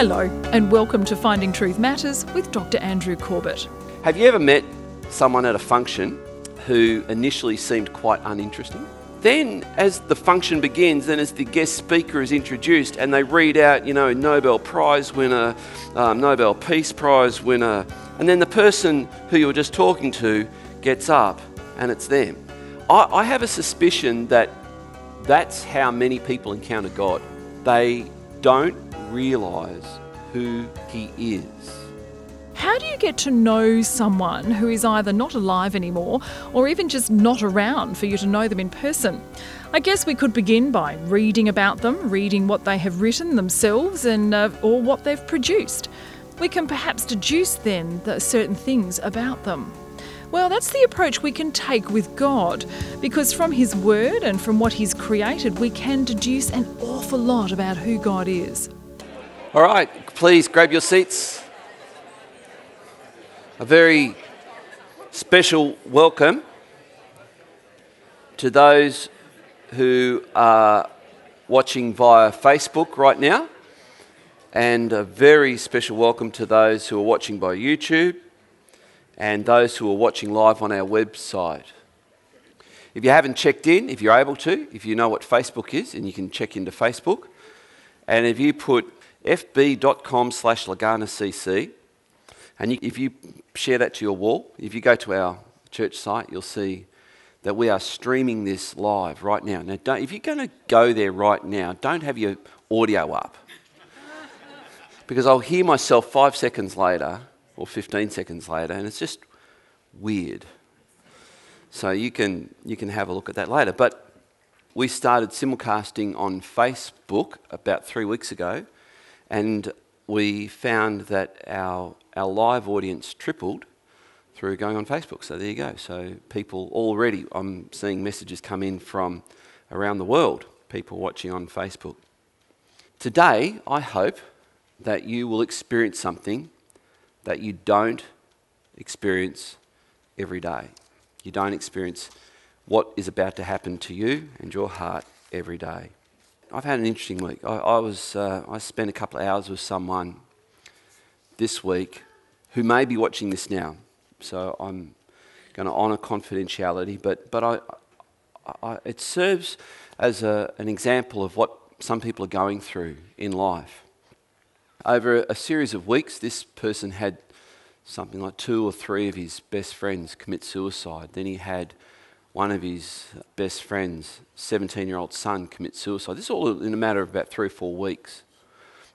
Hello, and welcome to Finding Truth Matters with Dr. Andrew Corbett. Have you ever met someone at a function who initially seemed quite uninteresting? Then, as the function begins, and as the guest speaker is introduced, and they read out, you know, Nobel Prize winner, um, Nobel Peace Prize winner, and then the person who you were just talking to gets up and it's them. I, I have a suspicion that that's how many people encounter God. They don't realize who He is. How do you get to know someone who is either not alive anymore or even just not around for you to know them in person? I guess we could begin by reading about them, reading what they have written themselves and uh, or what they've produced. We can perhaps deduce then the certain things about them. Well, that's the approach we can take with God, because from His Word and from what He's created, we can deduce an awful lot about who God is. All right, please grab your seats. A very special welcome to those who are watching via Facebook right now, and a very special welcome to those who are watching by YouTube and those who are watching live on our website. If you haven't checked in, if you're able to, if you know what Facebook is, and you can check into Facebook, and if you put fb.com slash leganacc, and if you share that to your wall, if you go to our church site, you'll see that we are streaming this live right now. Now, if you're going to go there right now, don't have your audio up. because I'll hear myself five seconds later or 15 seconds later, and it's just weird. So you can, you can have a look at that later. But we started simulcasting on Facebook about three weeks ago, and we found that our, our live audience tripled through going on Facebook. So there you go. So people already, I'm seeing messages come in from around the world, people watching on Facebook. Today, I hope that you will experience something that you don't experience every day. You don't experience what is about to happen to you and your heart every day. I've had an interesting week. I, I was, uh, I spent a couple of hours with someone this week who may be watching this now. So I'm going to honour confidentiality, but, but I, I, it serves as a, an example of what some people are going through in life. Over a series of weeks, this person had something like two or three of his best friends commit suicide. Then he had one of his best friends, 17 year old son, commit suicide. This all in a matter of about three or four weeks.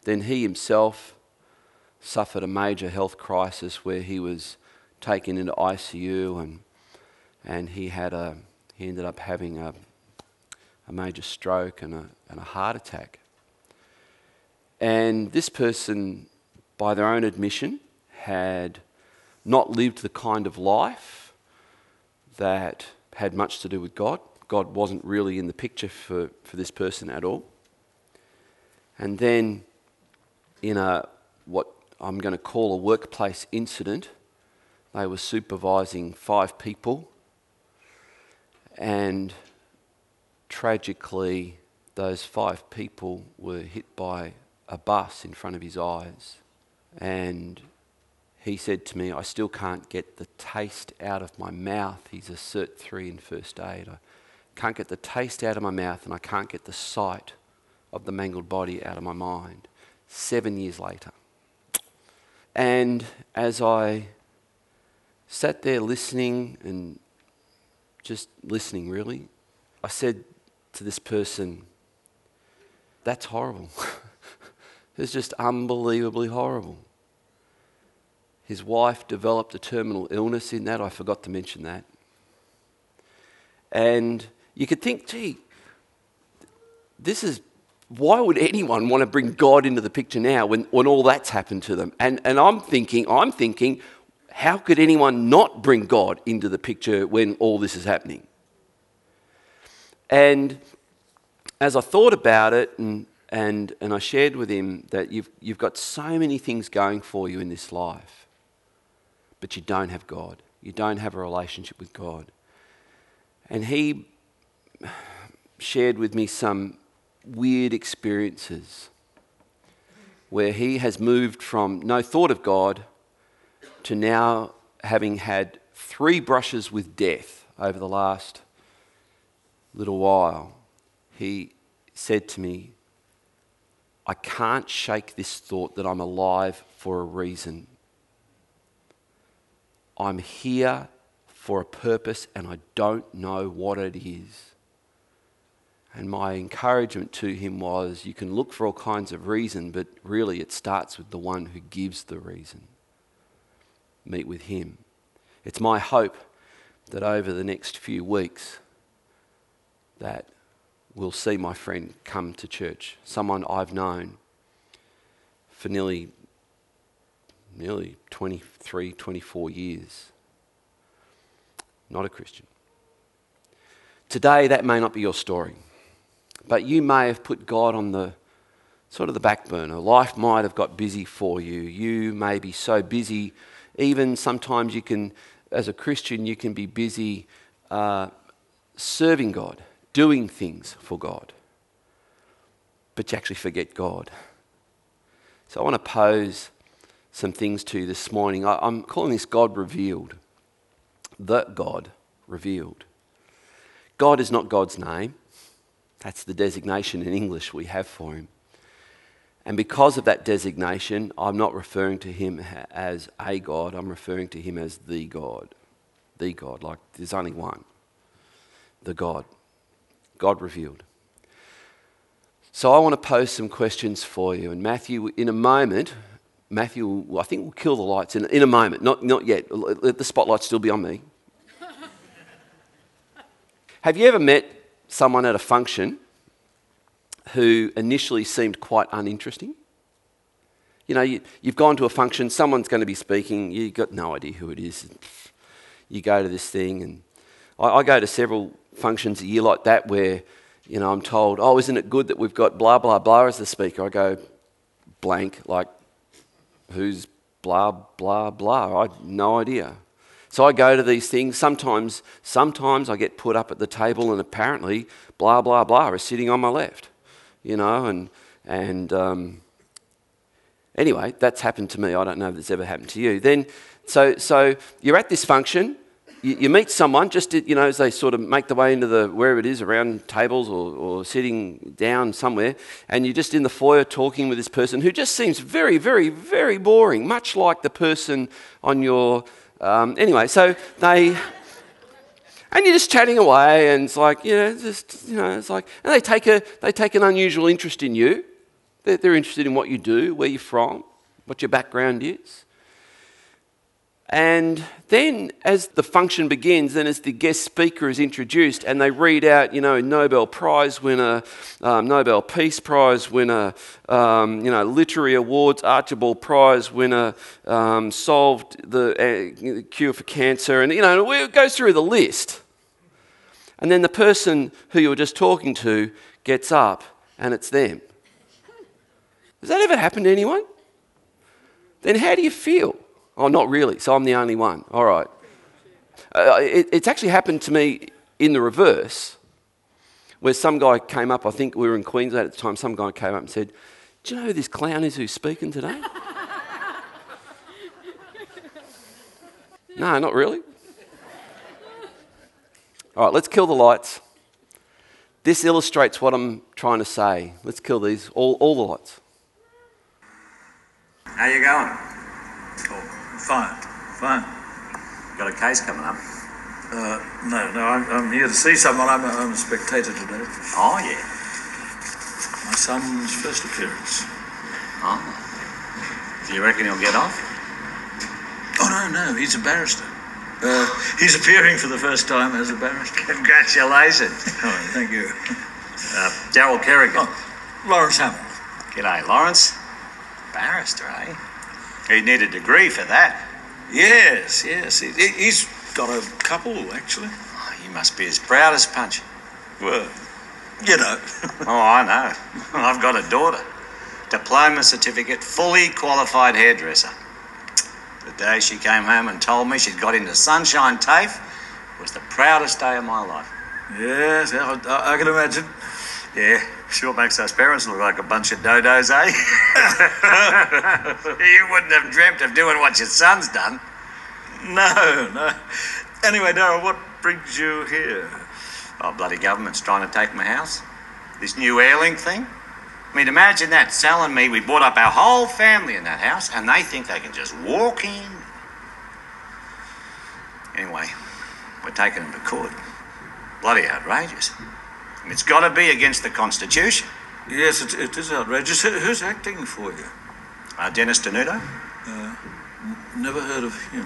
Then he himself suffered a major health crisis where he was taken into ICU and, and he, had a, he ended up having a, a major stroke and a, and a heart attack. And this person, by their own admission, had not lived the kind of life that had much to do with God. God wasn't really in the picture for, for this person at all. And then, in a what I'm going to call a workplace incident, they were supervising five people, and tragically, those five people were hit by a bus in front of his eyes. And he said to me, I still can't get the taste out of my mouth. He's a Cert 3 in first aid. I can't get the taste out of my mouth, and I can't get the sight of the mangled body out of my mind. Seven years later. And as I sat there listening and just listening, really, I said to this person, That's horrible. it's just unbelievably horrible. His wife developed a terminal illness in that. I forgot to mention that. And you could think, gee, this is why would anyone want to bring God into the picture now when, when all that's happened to them? And, and I'm thinking, I'm thinking, how could anyone not bring God into the picture when all this is happening? And as I thought about it and, and, and I shared with him that you've, you've got so many things going for you in this life but you don't have God. You don't have a relationship with God. And he shared with me some weird experiences. where he has moved from no thought of God to now having had three brushes with death over the last little while. He said to me, I can't shake this thought that I'm alive for a reason. I'm here for a purpose and I don't know what it is. And my encouragement to him was you can look for all kinds of reason, but really it starts with the one who gives the reason. Meet with him. It's my hope that over the next few weeks that we'll see my friend come to church, someone I've known for nearly nearly 23, 24 years. Not a Christian. Today that may not be your story. But you may have put God on the sort of the back burner. Life might have got busy for you. You may be so busy, even sometimes you can, as a Christian, you can be busy uh, serving God, doing things for God. But you actually forget God. So I want to pose some things to you this morning. I, I'm calling this God revealed. The God revealed. God is not God's name. That's the designation in English we have for him. And because of that designation, I'm not referring to him as a God, I'm referring to him as the God. The God, like there's only one. The God. God revealed. So I want to pose some questions for you. And Matthew, in a moment, Matthew, I think, will kill the lights in, in a moment. Not, not yet. Let the spotlight still be on me. Have you ever met someone at a function who initially seemed quite uninteresting. You know, you, have gone to a function, someone's going to be speaking, you've got no idea who it is. You go to this thing, and I, I go to several functions a year like that where, you know, I'm told, oh, isn't it good that we've got blah, blah, blah as the speaker? I go blank, like, who's blah, blah, blah? I have no idea. So I go to these things. Sometimes, sometimes I get put up at the table, and apparently, blah blah blah is sitting on my left, you know. And and um, anyway, that's happened to me. I don't know if it's ever happened to you. Then, so so you're at this function. You, you meet someone just you know as they sort of make the way into the wherever it is around tables or, or sitting down somewhere, and you're just in the foyer talking with this person who just seems very very very boring, much like the person on your um, anyway, so they, and you're just chatting away, and it's like, you know, just, you know, it's like, and they take, a, they take an unusual interest in you. They're, they're interested in what you do, where you're from, what your background is. And then, as the function begins, and as the guest speaker is introduced, and they read out, you know, Nobel Prize winner, um, Nobel Peace Prize winner, um, you know, Literary Awards, Archibald Prize winner, um, solved the uh, cure for cancer, and, you know, it goes through the list. And then the person who you were just talking to gets up, and it's them. Has that ever happened to anyone? Then how do you feel? Oh, not really. So I'm the only one. All right. Uh, it, it's actually happened to me in the reverse, where some guy came up. I think we were in Queensland at the time. Some guy came up and said, "Do you know who this clown is who's speaking today?" no, not really. All right, let's kill the lights. This illustrates what I'm trying to say. Let's kill these, all, all the lights. How you going? Fine, fine. Got a case coming up? Uh, no, no, I'm, I'm here to see someone. I'm a, I'm a spectator today. Oh, yeah. My son's first appearance. Oh. Do you reckon he'll get off? Oh, no, no, he's a barrister. Uh, he's appearing for the first time as a barrister. Congratulations. Oh, thank you. Uh, Daryl Kerrigan. Oh, Lawrence Hamill. G'day, Lawrence. Barrister, eh? He'd need a degree for that. Yes, yes. He, he's got a couple, actually. Oh, you must be as proud as Punch. Well, you know. oh, I know. I've got a daughter. Diploma certificate, fully qualified hairdresser. The day she came home and told me she'd got into Sunshine TAFE was the proudest day of my life. Yes, I, I can imagine. Yeah. Sure makes us parents look like a bunch of dodos, eh? you wouldn't have dreamt of doing what your son's done. No, no. Anyway, Daryl, what brings you here? Oh, bloody government's trying to take my house. This new airlink thing. I mean, imagine that, selling me. We brought up our whole family in that house, and they think they can just walk in. Anyway, we're taking them to court. Bloody outrageous. It's got to be against the Constitution. Yes, it, it is outrageous. Who- Who's acting for you? Uh, Dennis Denuto? Never heard of him.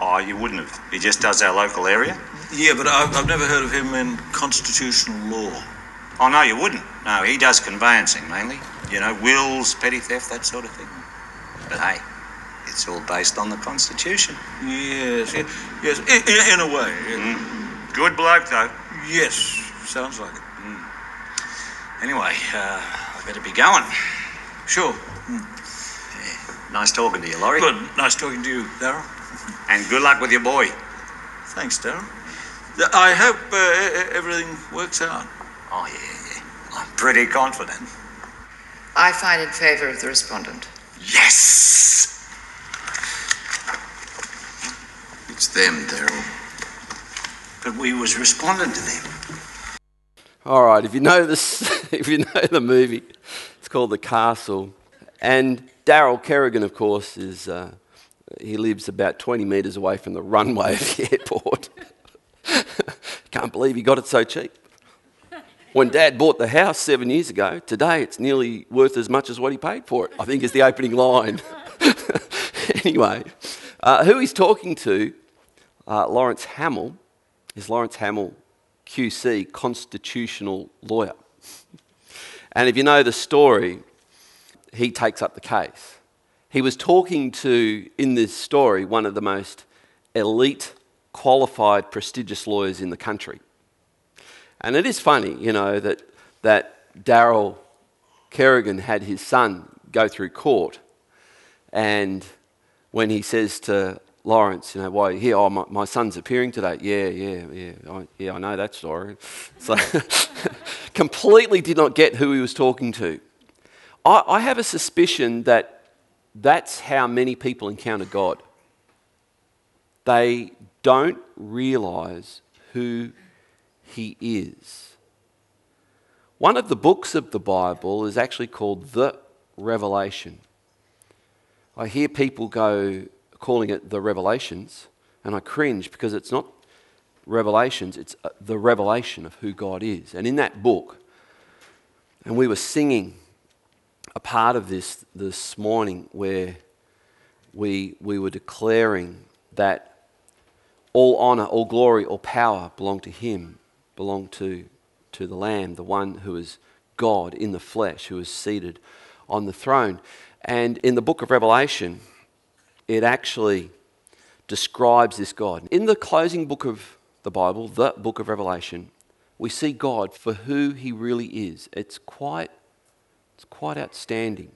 Oh, you wouldn't have. He just does our local area. Yeah, but I've, I've never heard of him in constitutional law. Oh, no, you wouldn't. No, he does conveyancing mainly. You know, wills, petty theft, that sort of thing. But hey, it's all based on the Constitution. Yes, yes, in, in, in a way. Good bloke, though. Yes, sounds like it. Anyway, uh, I better be going. Sure. Nice talking to you, Laurie. Good. Nice talking to you, Daryl. And good luck with your boy. Thanks, Daryl. I hope uh, everything works out. Oh, yeah, yeah. I'm pretty confident. I find in favor of the respondent. Yes! It's them, Daryl. But we was responding to them. All right, if you know this, if you know the movie, it's called The Castle, and Daryl Kerrigan, of course, is uh, he lives about 20 metres away from the runway of the airport. Can't believe he got it so cheap. When Dad bought the house seven years ago, today it's nearly worth as much as what he paid for it. I think is the opening line. anyway, uh, who he's talking to, uh, Lawrence Hamill, is Lawrence Hamill, QC, constitutional lawyer. And if you know the story, he takes up the case. He was talking to, in this story, one of the most elite, qualified, prestigious lawyers in the country. And it is funny, you know, that, that Daryl Kerrigan had his son go through court, and when he says to Lawrence, you know, why here? Oh, my, my son's appearing today. Yeah, yeah, yeah. I, yeah, I know that story. So, completely did not get who he was talking to. I, I have a suspicion that that's how many people encounter God. They don't realize who he is. One of the books of the Bible is actually called the Revelation. I hear people go calling it the Revelations, and I cringe because it's not Revelations, it's uh, the revelation of who God is. And in that book, and we were singing a part of this this morning where we, we were declaring that all honor, all glory, all power belong to Him, belong to, to the Lamb, the one who is God in the flesh, who is seated on the throne. And in the book of Revelation, it actually describes this God. In the closing book of the Bible, the book of Revelation, we see God for who He really is. It's quite, it's quite outstanding.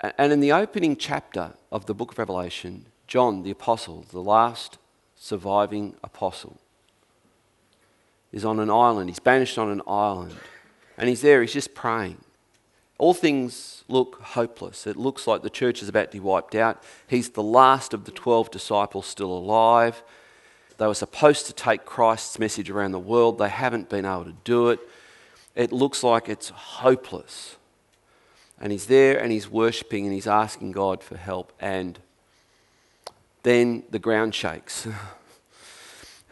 And in the opening chapter of the book of Revelation, John the apostle, the last surviving apostle, is on an island. He's banished on an island. And he's there, he's just praying. All things look hopeless. It looks like the church is about to be wiped out. He's the last of the 12 disciples still alive. They were supposed to take Christ's message around the world. They haven't been able to do it. It looks like it's hopeless. And he's there and he's worshipping and he's asking God for help. And then the ground shakes.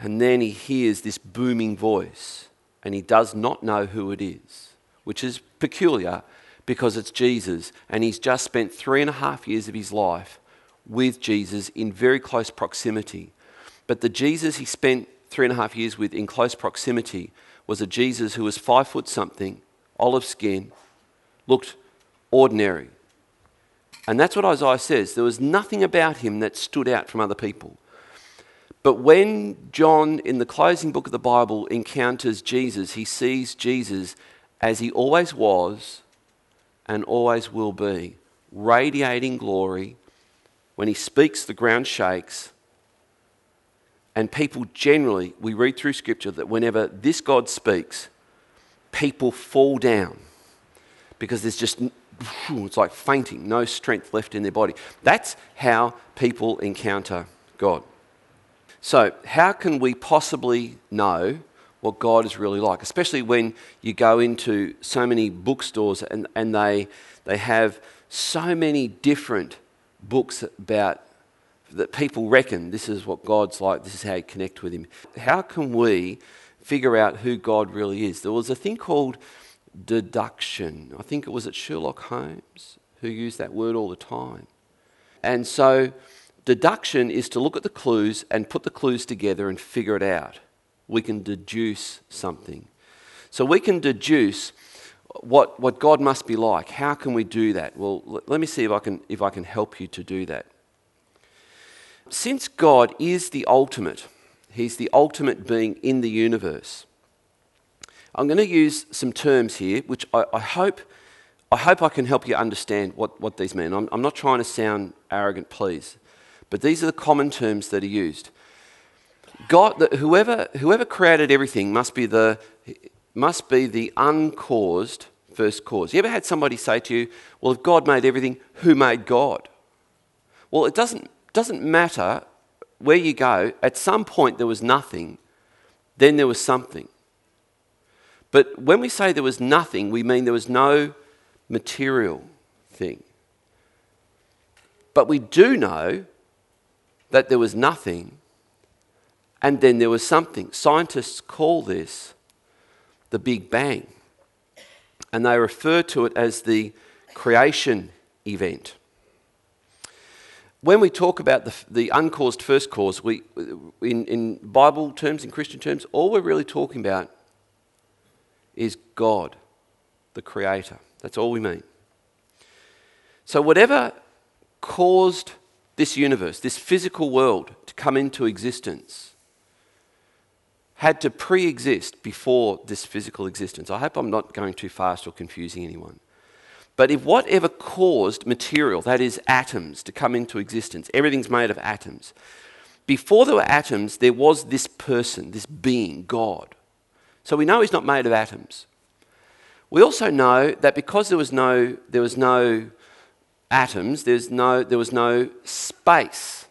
And then he hears this booming voice, and he does not know who it is, which is peculiar because it's Jesus, and he's just spent three and a half years of his life with Jesus in very close proximity. But the Jesus he spent three and a half years with in close proximity was a Jesus who was five foot something, olive skin, looked ordinary. And that's what Isaiah says. There was nothing about him that stood out from other people. But when John, in the closing book of the Bible, encounters Jesus, he sees Jesus as he always was and always will be, radiating glory. When he speaks, the ground shakes. And people generally, we read through scripture that whenever this God speaks, people fall down because there's just, it's like fainting, no strength left in their body. That's how people encounter God. So, how can we possibly know what God is really like? Especially when you go into so many bookstores and, and they, they have so many different books about that people reckon this is what God's like, this is how you connect with Him. How can we figure out who God really is? There was a thing called deduction. I think it was at Sherlock Holmes who used that word all the time. And so, deduction is to look at the clues and put the clues together and figure it out. We can deduce something. So, we can deduce what, what God must be like. How can we do that? Well, let me see if I can, if I can help you to do that. Since God is the ultimate, He's the ultimate being in the universe. I'm going to use some terms here, which I, I hope, I hope I can help you understand what, what these mean. I'm, I'm not trying to sound arrogant, please, but these are the common terms that are used. God, whoever, whoever created everything must be the, must be the uncaused first cause. You ever had somebody say to you, Well, if God made everything, who made God? Well, it doesn't, doesn't matter where you go. At some point, there was nothing, then there was something. But when we say there was nothing, we mean there was no material thing. But we do know that there was nothing and then there was something. Scientists call this the Big Bang, and they refer to it as the creation event. When we talk about the, the uncaused first cause, we, in, in Bible terms, in Christian terms, all we're really talking about is God, the Creator. That's all we mean. So, whatever caused this universe, this physical world, to come into existence, had to pre exist before this physical existence. I hope I'm not going too fast or confusing anyone. But if whatever caused material, that is atoms, to come into existence, everything's made of atoms, before there were atoms, there was this person, this being, God. So we know he's not made of atoms. We also know that because there was no, there was no atoms, there's no, there was no space.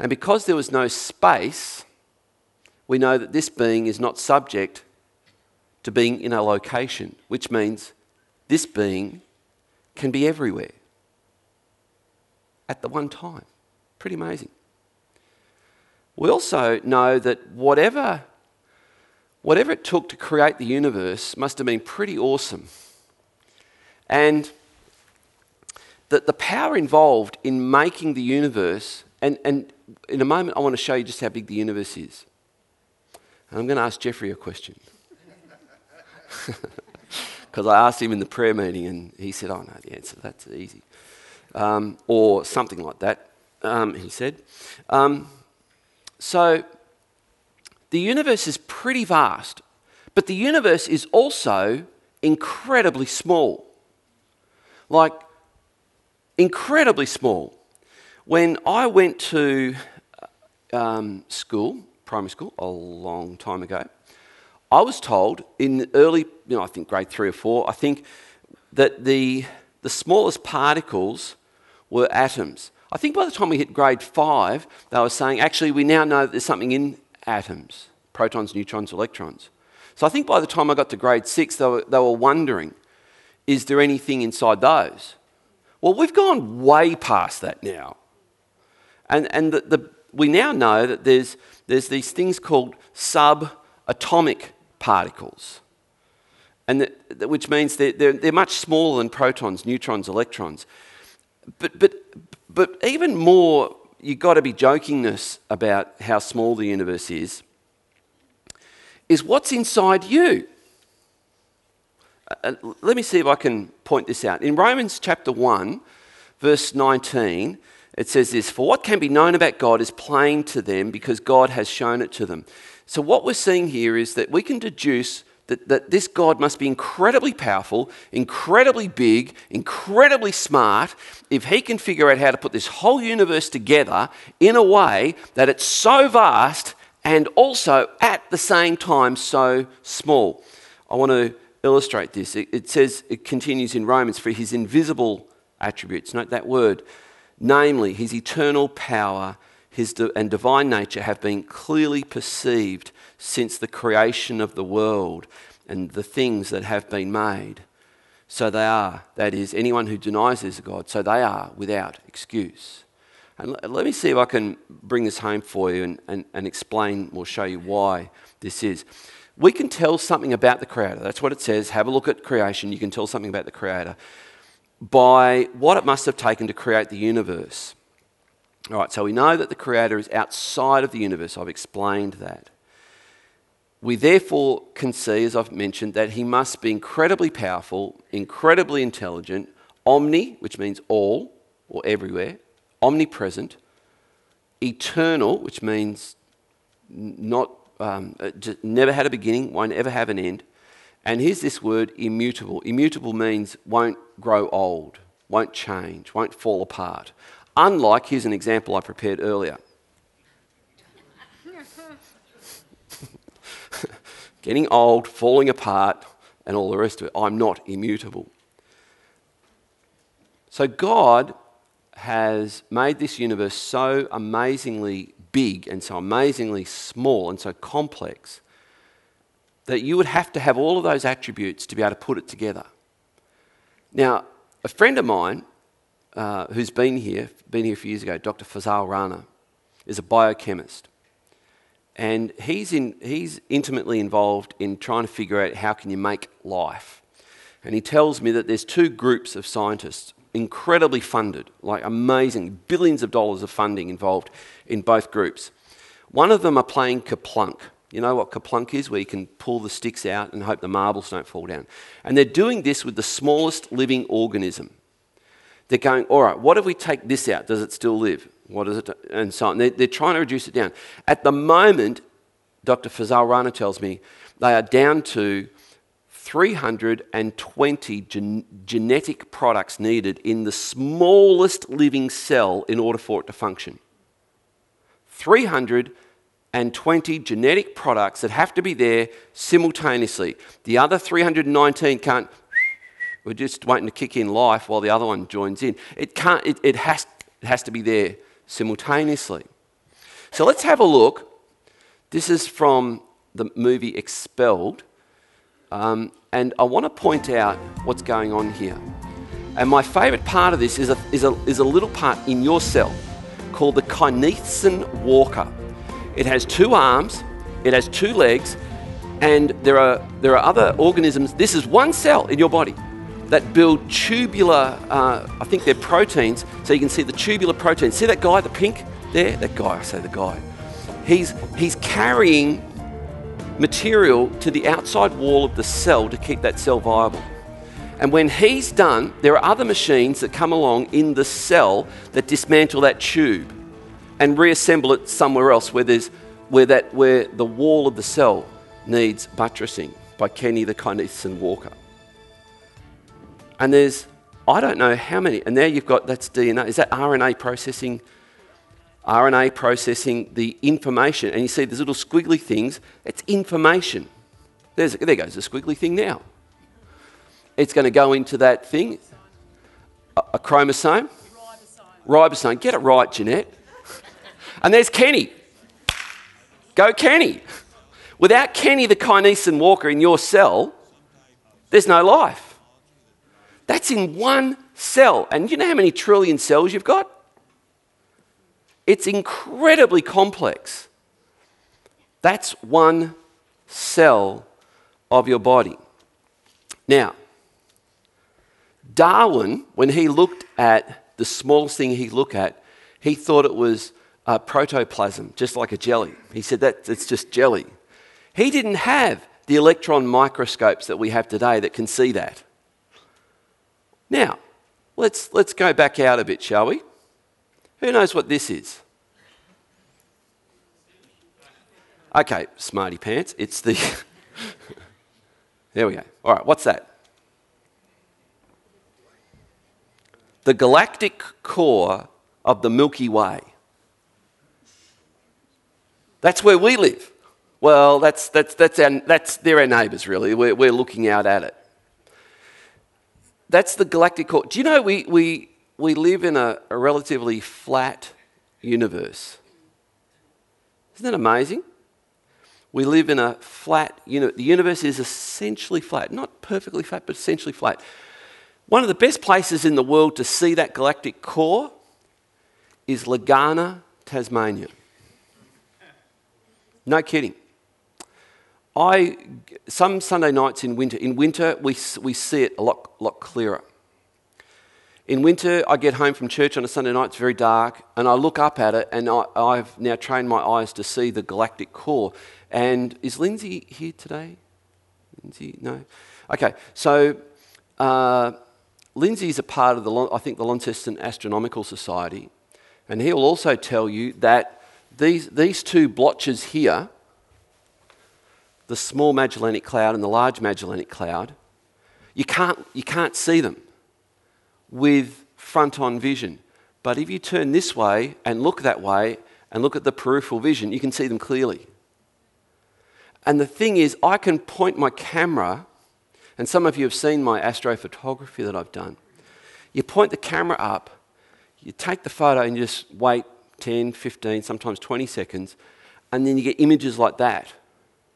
And because there was no space, we know that this being is not subject to being in a location, which means this being can be everywhere at the one time. Pretty amazing. We also know that whatever, whatever it took to create the universe must have been pretty awesome. And that the power involved in making the universe, and, and in a moment I want to show you just how big the universe is. I'm going to ask Jeffrey a question. Because I asked him in the prayer meeting and he said, Oh, know the answer, that's easy. Um, or something like that, um, he said. Um, so the universe is pretty vast, but the universe is also incredibly small. Like, incredibly small. When I went to um, school, primary school a long time ago. I was told in early, you know, I think grade three or four, I think that the, the smallest particles were atoms. I think by the time we hit grade five, they were saying, actually, we now know that there's something in atoms protons, neutrons, electrons. So I think by the time I got to grade six, they were, they were wondering, is there anything inside those? Well, we've gone way past that now. And, and the, the, we now know that there's, there's these things called subatomic particles, and that, which means they're, they're, they're much smaller than protons, neutrons, electrons. But, but, but even more, you've got to be jokingness about how small the universe is, is what's inside you. Uh, uh let me see if I can point this out. In Romans chapter 1, verse 19, it says this For what can be known about God is plain to them because God has shown it to them. So, what we're seeing here is that we can deduce that, that this God must be incredibly powerful, incredibly big, incredibly smart if he can figure out how to put this whole universe together in a way that it's so vast and also at the same time so small. I want to illustrate this. It, it says, it continues in Romans, for his invisible attributes, note that word, namely his eternal power his di- and divine nature have been clearly perceived since the creation of the world and the things that have been made. So they are, that is, anyone who denies there's a God, so they are without excuse. And l- let me see if I can bring this home for you and, and, and explain or show you why this is. We can tell something about the Creator. That's what it says. Have a look at creation. You can tell something about the Creator by what it must have taken to create the universe. All right, so we know that the Creator is outside of the universe. I've explained that. We therefore can see, as I've mentioned, that he must be incredibly powerful, incredibly intelligent, omni, which means all or everywhere, omnipresent, eternal, which means not, um, uh, never had a beginning, won't ever have an end. And here's this word immutable. Immutable means won't grow old, won't change, won't fall apart. Unlike, here's an example I prepared earlier. Getting old, falling apart, and all the rest of it. I'm not immutable. So God has made this universe so amazingly big and so amazingly small and so complex that you would have to have all of those attributes to be able to put it together. Now, a friend of mine uh, who's been here, been here a few years ago, Dr. Fazale Rana, is a biochemist. And he's, in, he's intimately involved in trying to figure out how can you make life. And he tells me that there's two groups of scientists, incredibly funded, like amazing, billions of dollars of funding involved in both groups. One of them are playing Kerplunk. You know what Kerplunk is, where you can pull the sticks out and hope the marbles don't fall down. And they're doing this with the smallest living organism. They're going, all right, what if we take this out? Does it still live? What is it? And so on. They're, they're trying to reduce it down. At the moment, Dr. Fazale Rana tells me they are down to 320 gen- genetic products needed in the smallest living cell in order for it to function. 320 genetic products that have to be there simultaneously. The other 319 can't. We're just waiting to kick in life while the other one joins in. It, can't, it, it, has, it has to be there simultaneously. So let's have a look. This is from the movie Expelled. Um, and I want to point out what's going on here. And my favourite part of this is a, is, a, is a little part in your cell called the kinesin walker. It has two arms, it has two legs, and there are, there are other organisms. This is one cell in your body that build tubular, uh, I think they're proteins, so you can see the tubular proteins. See that guy, the pink there? That guy, I say the guy. He's, he's carrying material to the outside wall of the cell to keep that cell viable. And when he's done, there are other machines that come along in the cell that dismantle that tube and reassemble it somewhere else where, there's, where, that, where the wall of the cell needs buttressing by Kenny the Kinesin Walker. And there's, I don't know how many, and there you've got that's DNA. Is that RNA processing? RNA processing the information. And you see these little squiggly things, it's information. There's, there goes the squiggly thing now. It's going to go into that thing, a, a chromosome. Ribosome. Ribosome. Get it right, Jeanette. And there's Kenny. Go, Kenny. Without Kenny the kinesin walker in your cell, there's no life. That's in one cell. And you know how many trillion cells you've got? It's incredibly complex. That's one cell of your body. Now, Darwin, when he looked at the smallest thing he looked at, he thought it was uh, protoplasm, just like a jelly. He said that it's just jelly. He didn't have the electron microscopes that we have today that can see that. Now, let's, let's go back out a bit, shall we? Who knows what this is? Okay, smarty pants. It's the. there we go. All right, what's that? The galactic core of the Milky Way. That's where we live. Well, that's, that's, that's, our, that's they're our neighbours, really. We're, we're looking out at it. That's the galactic core. Do you know we, we, we live in a, a relatively flat universe? Isn't that amazing? We live in a flat universe. The universe is essentially flat, not perfectly flat, but essentially flat. One of the best places in the world to see that galactic core is Legana, Tasmania. No kidding. I, some Sunday nights in winter, in winter we, we see it a lot, lot clearer. In winter, I get home from church on a Sunday night, it's very dark, and I look up at it, and I, I've now trained my eyes to see the galactic core. And is Lindsay here today? Lindsay? No? Okay, so uh, is a part of the, I think, the Launceston Astronomical Society, and he'll also tell you that these, these two blotches here, the small Magellanic Cloud and the large Magellanic Cloud, you can't, you can't see them with front on vision. But if you turn this way and look that way and look at the peripheral vision, you can see them clearly. And the thing is, I can point my camera, and some of you have seen my astrophotography that I've done. You point the camera up, you take the photo and you just wait 10, 15, sometimes 20 seconds, and then you get images like that.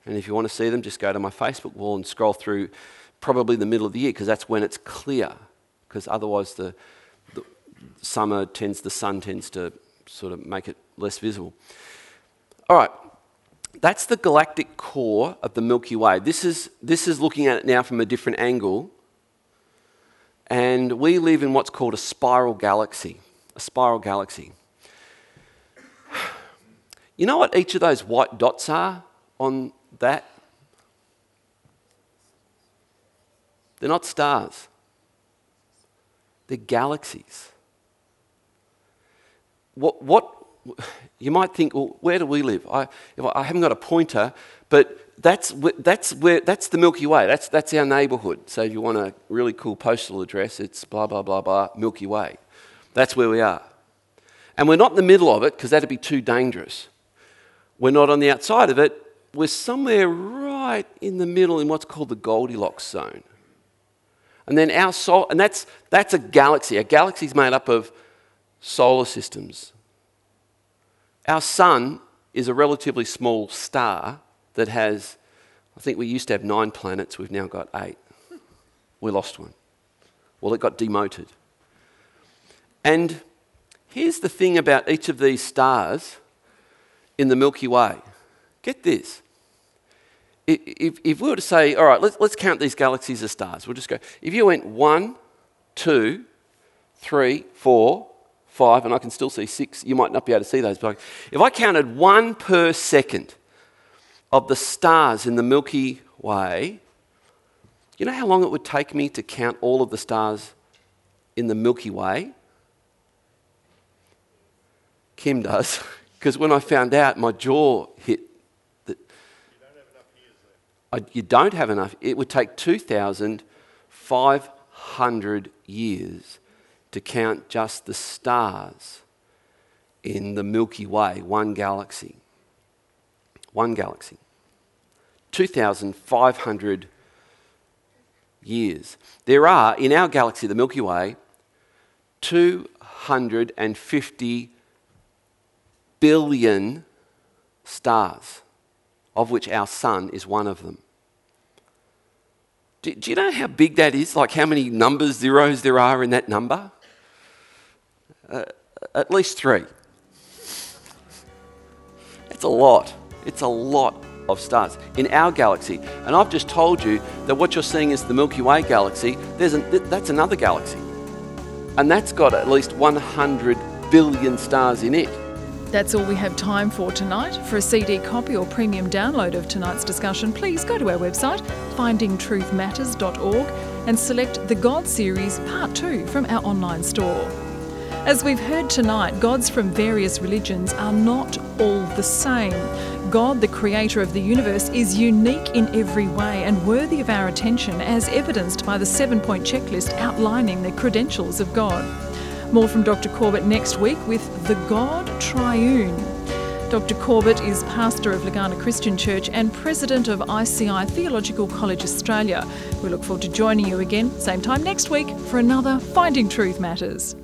And if you want to see them, just go to my Facebook wall and scroll through probably the middle of the year because that's when it's clear because otherwise the, the summer tends, the sun tends to sort of make it less visible. All right, that's the galactic core of the Milky Way. This is, this is looking at it now from a different angle. And we live in what's called a spiral galaxy. A spiral galaxy. You know what each of those white dots are on that? They're not stars. They're galaxies. What, what you might think, well, where do we live? I, I haven't got a pointer, but that's, that's, where, that's the Milky Way. That's, that's our neighbourhood. So if you want a really cool postal address, it's blah, blah, blah, blah, Milky Way. That's where we are. And we're not in the middle of it because that'd be too dangerous. We're not on the outside of it. We're somewhere right in the middle in what's called the Goldilocks zone. And then our sol and that's, that's a galaxy. A galaxy is made up of solar systems. Our sun is a relatively small star that has, I think we used to have nine planets, we've now got eight. We lost one. Well, it got demoted. And here's the thing about each of these stars in the Milky Way. Get this if, if we were to say, all right, let's, let's count these galaxies as stars, we'll just go. If you went one, two, three, four, five, and I can still see six, you might not be able to see those. But if I counted one per second of the stars in the Milky Way, you know how long it would take me to count all of the stars in the Milky Way? Kim does, because when I found out, my jaw hit that you don't have enough. It would take 2,500 years to count just the stars in the Milky Way, one galaxy. One galaxy. 2,500 years. There are, in our galaxy, the Milky Way, 250 billion stars, of which our sun is one of them. Do, do, you know how big that is? Like how many numbers, zeros there are in that number? Uh, at least three. It's a lot. It's a lot of stars in our galaxy. And I've just told you that what you're seeing is the Milky Way galaxy. There's an, that's another galaxy. And that's got at least 100 billion stars in it. That's all we have time for tonight. For a CD copy or premium download of tonight's discussion, please go to our website, findingtruthmatters.org, and select the God series Part 2 from our online store. As we've heard tonight, gods from various religions are not all the same. God, the creator of the universe, is unique in every way and worthy of our attention, as evidenced by the seven point checklist outlining the credentials of God. More from Dr. Corbett next week with The God Triune. Dr. Corbett is pastor of Legana Christian Church and president of ICI Theological College Australia. We look forward to joining you again, same time next week, for another Finding Truth Matters.